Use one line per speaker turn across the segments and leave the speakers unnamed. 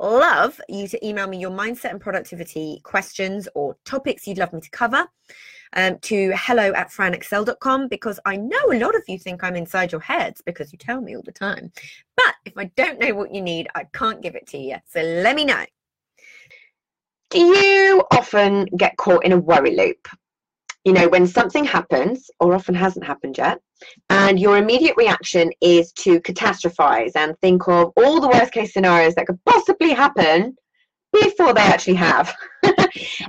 love you to email me your mindset and productivity questions or topics you'd love me to cover um, to hello at franexcell.com because I know a lot of you think I'm inside your heads because you tell me all the time. But if I don't know what you need, I can't give it to you. So let me know. Do you often get caught in a worry loop? You know, when something happens, or often hasn't happened yet, and your immediate reaction is to catastrophize and think of all the worst case scenarios that could possibly happen before they actually have.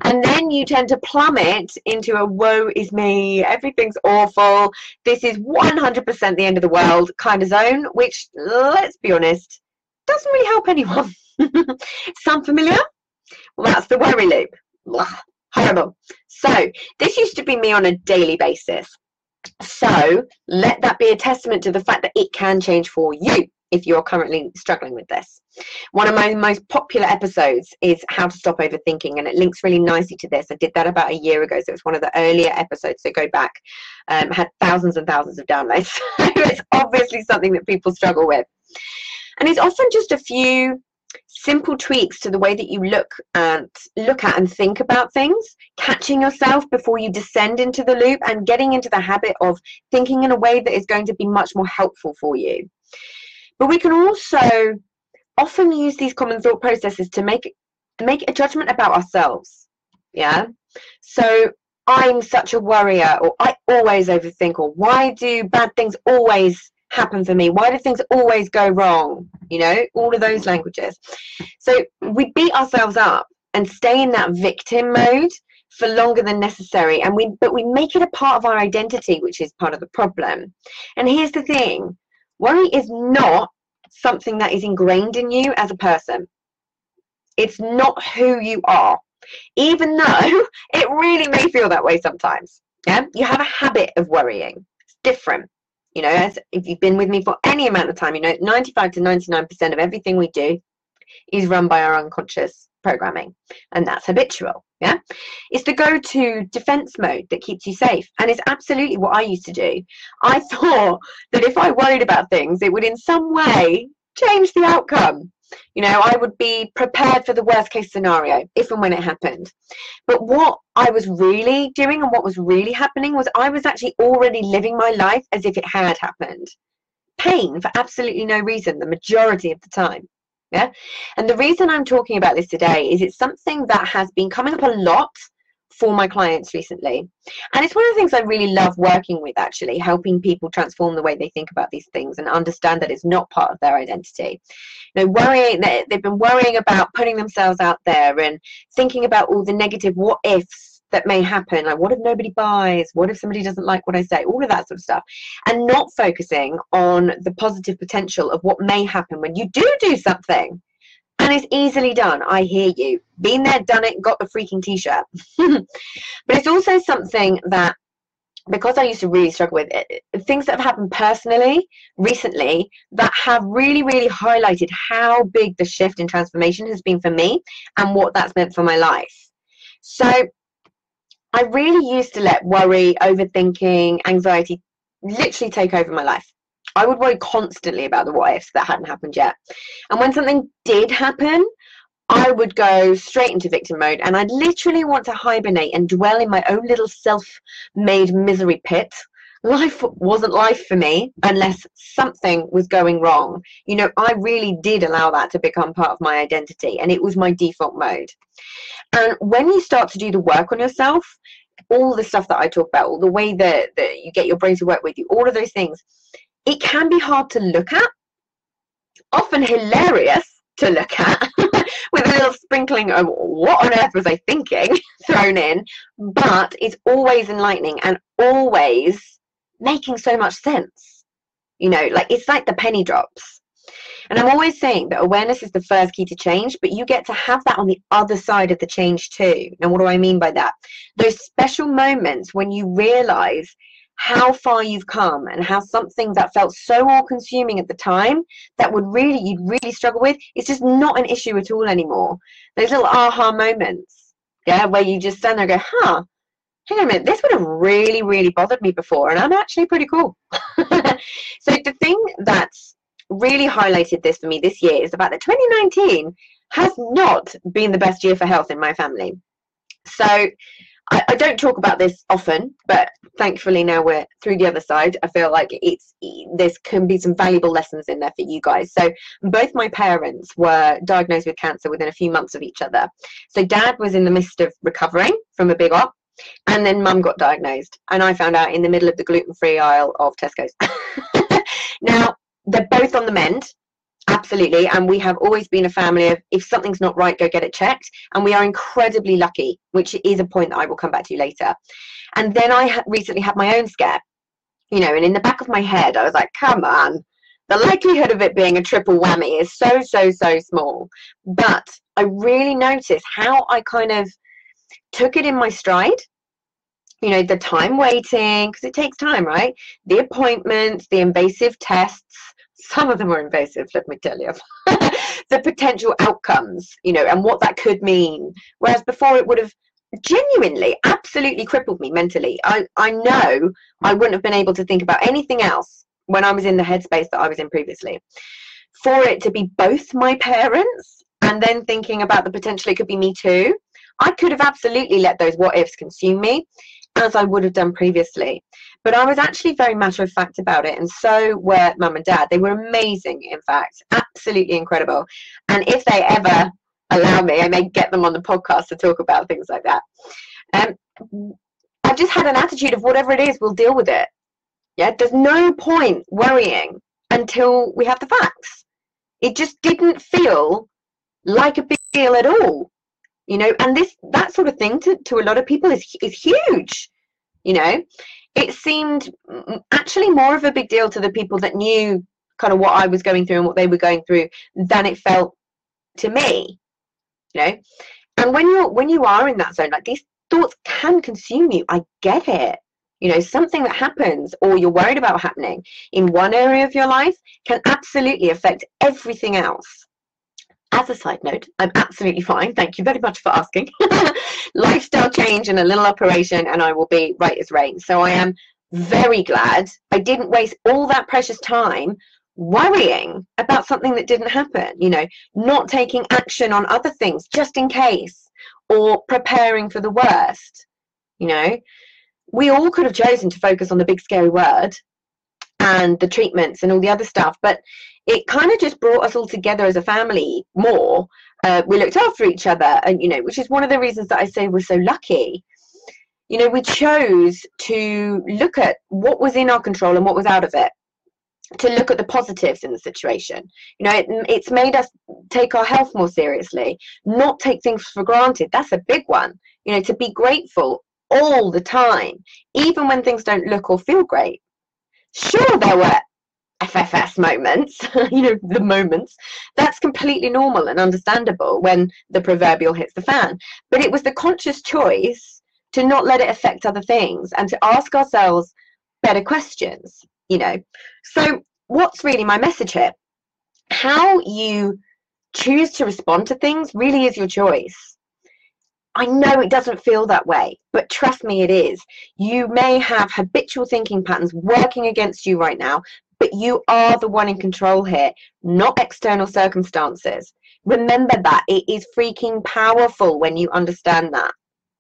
and then you tend to plummet into a woe is me, everything's awful, this is 100% the end of the world kind of zone, which, let's be honest, doesn't really help anyone. Sound familiar? Well, that's the worry loop. Blah, horrible. So, this used to be me on a daily basis. So, let that be a testament to the fact that it can change for you if you're currently struggling with this. One of my most popular episodes is How to Stop Overthinking, and it links really nicely to this. I did that about a year ago, so it's one of the earlier episodes, so go back. Um, had thousands and thousands of downloads. it's obviously something that people struggle with. And it's often just a few simple tweaks to the way that you look and look at and think about things catching yourself before you descend into the loop and getting into the habit of thinking in a way that is going to be much more helpful for you but we can also often use these common thought processes to make make a judgment about ourselves. Yeah. So I'm such a worrier, or I always overthink, or why do bad things always happen for me? Why do things always go wrong? You know, all of those languages. So we beat ourselves up and stay in that victim mode for longer than necessary and we but we make it a part of our identity which is part of the problem and here's the thing Worry is not something that is ingrained in you as a person. It's not who you are, even though it really may feel that way sometimes. Yeah, you have a habit of worrying. It's different. You know, if you've been with me for any amount of time, you know, 95 to 99% of everything we do is run by our unconscious programming, and that's habitual. Yeah, it's the go to defense mode that keeps you safe, and it's absolutely what I used to do. I thought that if I worried about things, it would in some way change the outcome. You know, I would be prepared for the worst case scenario if and when it happened. But what I was really doing and what was really happening was I was actually already living my life as if it had happened. Pain for absolutely no reason, the majority of the time. Yeah. And the reason I'm talking about this today is it's something that has been coming up a lot for my clients recently. And it's one of the things I really love working with, actually, helping people transform the way they think about these things and understand that it's not part of their identity. You know, worrying, they've been worrying about putting themselves out there and thinking about all the negative what ifs that may happen like what if nobody buys what if somebody doesn't like what i say all of that sort of stuff and not focusing on the positive potential of what may happen when you do do something and it's easily done i hear you been there done it got the freaking t-shirt but it's also something that because I used to really struggle with it, things that have happened personally recently that have really, really highlighted how big the shift in transformation has been for me and what that's meant for my life. So I really used to let worry, overthinking, anxiety literally take over my life. I would worry constantly about the what ifs that hadn't happened yet. And when something did happen, I would go straight into victim mode and I'd literally want to hibernate and dwell in my own little self made misery pit life wasn't life for me unless something was going wrong. You know, I really did allow that to become part of my identity and it was my default mode. And when you start to do the work on yourself, all the stuff that I talk about, all the way that, that you get your brain to work with you, all of those things, it can be hard to look at, often hilarious to look at, with a little sprinkling of what on earth was I thinking thrown in, but it's always enlightening and always making so much sense. You know, like it's like the penny drops. And I'm always saying that awareness is the first key to change, but you get to have that on the other side of the change too. Now, what do I mean by that? Those special moments when you realize how far you've come and how something that felt so all consuming at the time that would really, you'd really struggle with, it's just not an issue at all anymore. Those little aha moments, yeah, where you just stand there and go, huh, hang on a minute, this would have really, really bothered me before, and I'm actually pretty cool. so the thing that's really highlighted this for me this year is the fact that 2019 has not been the best year for health in my family. So I, I, don't talk about this often, but thankfully now we're through the other side. I feel like it's there can be some valuable lessons in there for you guys. So both my parents were diagnosed with cancer within a few months of each other. So dad was in the midst of recovering from a big op, and then mum got diagnosed, and I found out in the middle of the gluten-free aisle of Tesco's. now they're both on the mend absolutely and we have always been a family of if something's not right go get it checked and we are incredibly lucky which is a point that i will come back to later. And then i recently had my own scare you know and in the back of my head i was like come on the likelihood of it being a triple whammy is so so so small. But i really noticed how i kind of took it in my stride you know the time waiting because it takes time right? The appointments the invasive tests some of them are invasive let me tell you. The potential outcomes you know and what that could mean. Whereas before it would have genuinely absolutely crippled me mentally. I i know i wouldn't have been able to think about anything else when i was in the headspace that i was in previously. For it to be both my parents and then thinking about the potential it could be me too i could have absolutely let those what ifs consume me as I would have done previously. But I was actually very matter of fact about it, and so were mum and dad. They were amazing, in fact, absolutely incredible. And if they ever allow me, I may get them on the podcast to talk about things like that. Um, I've just had an attitude of whatever it is, we'll deal with it. Yeah, there's no point worrying until we have the facts. It just didn't feel like a big deal at all you know and this that sort of thing to, to a lot of people is is huge you know. It seemed actually more of a big deal to the people that knew kind of what I was going through and what they were going through than it felt to me you know. And when you're when you are in that zone like these thoughts can consume you I get it you know. Something that happens or you're worried about happening in one area of your life can absolutely affect everything else as a side note, I'm absolutely fine. Thank you very much for asking. Lifestyle change and a little operation, and I will be right as rain. So I am very glad I didn't waste all that precious time worrying about something that didn't happen, you know, not taking action on other things just in case, or preparing for the worst. You know, we all could have chosen to focus on the big scary word and the treatments and all the other stuff, but it kind of just brought us all together as a family more. Uh, we looked after each other, and you know, which is one of the reasons that I say we're so lucky. You know, we chose to look at what was in our control and what was out of it, to look at the positives in the situation. You know, it, it's made us take our health more seriously, not take things for granted. That's a big one. You know, to be grateful all the time, even when things don't look or feel great. Sure, there were FFS moments, you know, the moments, that's completely normal and understandable when the proverbial hits the fan. But it was the conscious choice to not let it affect other things and to ask ourselves better questions, you know. So, what's really my message here? How you choose to respond to things really is your choice. I know it doesn't feel that way, but trust me, it is. You may have habitual thinking patterns working against you right now but you are the one in control here, not external circumstances. Remember that it is freaking powerful when you understand that.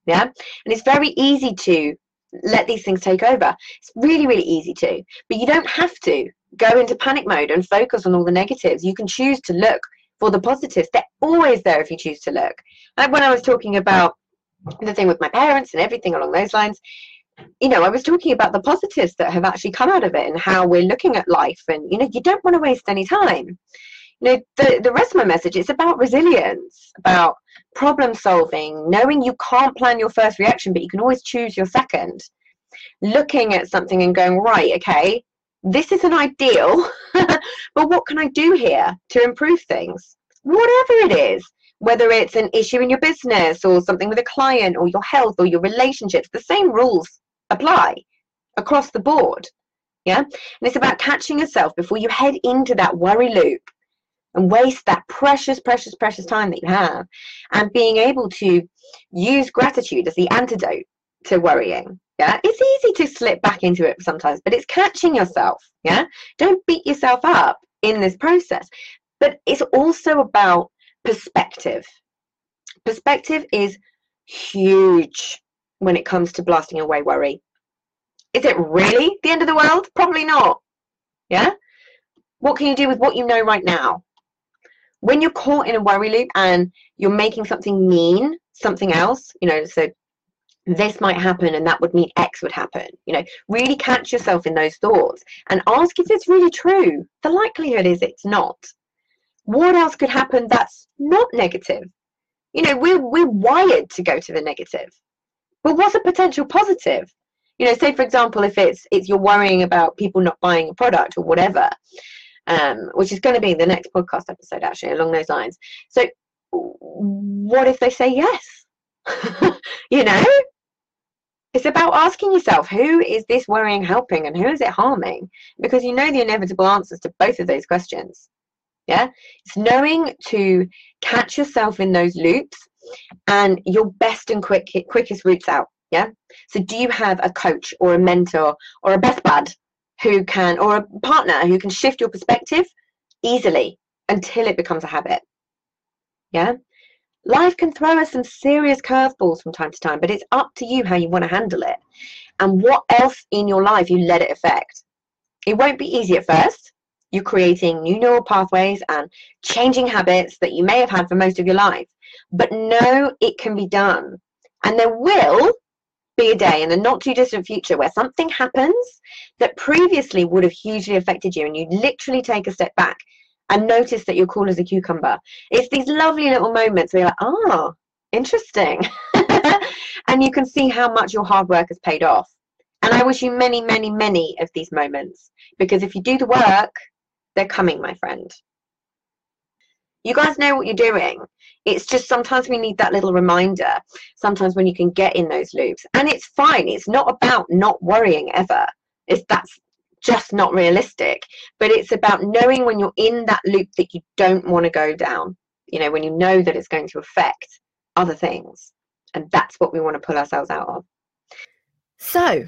Yeah. And it's very easy to let these things take over. It's really, really easy to, but you don't have to go into panic mode and focus on all the negatives. You can choose to look for the positives. They're always there if you choose to look. Like when I was talking about the thing with my parents and everything along those lines you know, I was talking about the positives that have actually come out of it and how we're looking at life. And, you know, you don't want to waste any time. You know, the, the rest of my message is about resilience, about problem solving, knowing you can't plan your first reaction, but you can always choose your second. Looking at something and going, right, okay, this is an ideal, but what can I do here to improve things? Whatever it is, whether it's an issue in your business or something with a client or your health or your relationships, the same rules apply across the board. Yeah. And it's about catching yourself before you head into that worry loop and waste that precious, precious, precious time that you have and being able to use gratitude as the antidote to worrying. Yeah. It's easy to slip back into it sometimes, but it's catching yourself. Yeah. Don't beat yourself up in this process. But it's also about perspective. Perspective is huge when it comes to blasting away worry. Is it really the end of the world? Probably not. Yeah? What can you do with what you know right now? When you're caught in a worry loop and you're making something mean something else, you know, so this might happen and that would mean X would happen. You know, really catch yourself in those thoughts and ask if it's really true. The likelihood is it's not. What else could happen that's not negative? You know, we're we're wired to go to the negative. But what's a potential positive? You know, say for example, if it's it's you're worrying about people not buying a product or whatever, um, which is going to be the next podcast episode actually along those lines. So, what if they say yes? you know, it's about asking yourself who is this worrying helping and who is it harming? Because you know the inevitable answers to both of those questions. Yeah, it's knowing to catch yourself in those loops and your best and quick quickest routes out. Yeah. So do you have a coach or a mentor or a best bud who can or a partner who can shift your perspective easily until it becomes a habit? Yeah. Life can throw us some serious curveballs from time to time, but it's up to you how you want to handle it and what else in your life you let it affect. It won't be easy at first. You're creating new neural pathways and changing habits that you may have had for most of your life. But know it can be done. And there will be a day in the not too distant future where something happens that previously would have hugely affected you, and you literally take a step back and notice that you're cool as a cucumber. It's these lovely little moments where you're like, oh, interesting. and you can see how much your hard work has paid off. And I wish you many, many, many of these moments because if you do the work, they're coming, my friend. You guys know what you're doing. It's just sometimes we need that little reminder. Sometimes when you can get in those loops. And it's fine. It's not about not worrying ever. It's that's just not realistic. But it's about knowing when you're in that loop that you don't want to go down. You know, when you know that it's going to affect other things. And that's what we want to pull ourselves out of. So,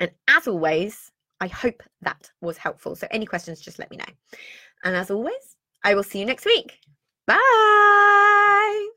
And as always, I hope that was helpful. So, any questions, just let me know. And as always, I will see you next week. Bye.